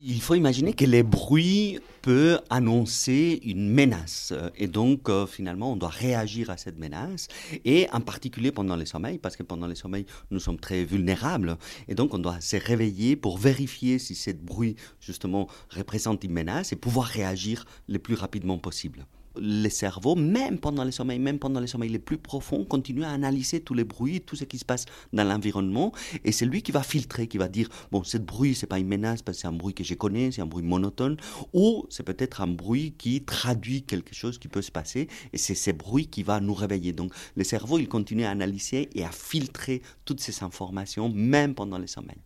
Il faut imaginer que les bruits peuvent annoncer une menace. Et donc euh, finalement on doit réagir à cette menace et en particulier pendant le sommeil parce que pendant le sommeil nous sommes très vulnérables. Et donc on doit se réveiller pour vérifier si ce bruit justement représente une menace et pouvoir réagir le plus rapidement possible le cerveau, même pendant le sommeil, même pendant les sommeils les plus profonds, continue à analyser tous les bruits, tout ce qui se passe dans l'environnement. Et c'est lui qui va filtrer, qui va dire, bon, ce bruit, c'est pas une menace parce que c'est un bruit que je connais, c'est un bruit monotone, ou c'est peut-être un bruit qui traduit quelque chose qui peut se passer. Et c'est ce bruit qui va nous réveiller. Donc, le cerveau, il continue à analyser et à filtrer toutes ces informations, même pendant le sommeil.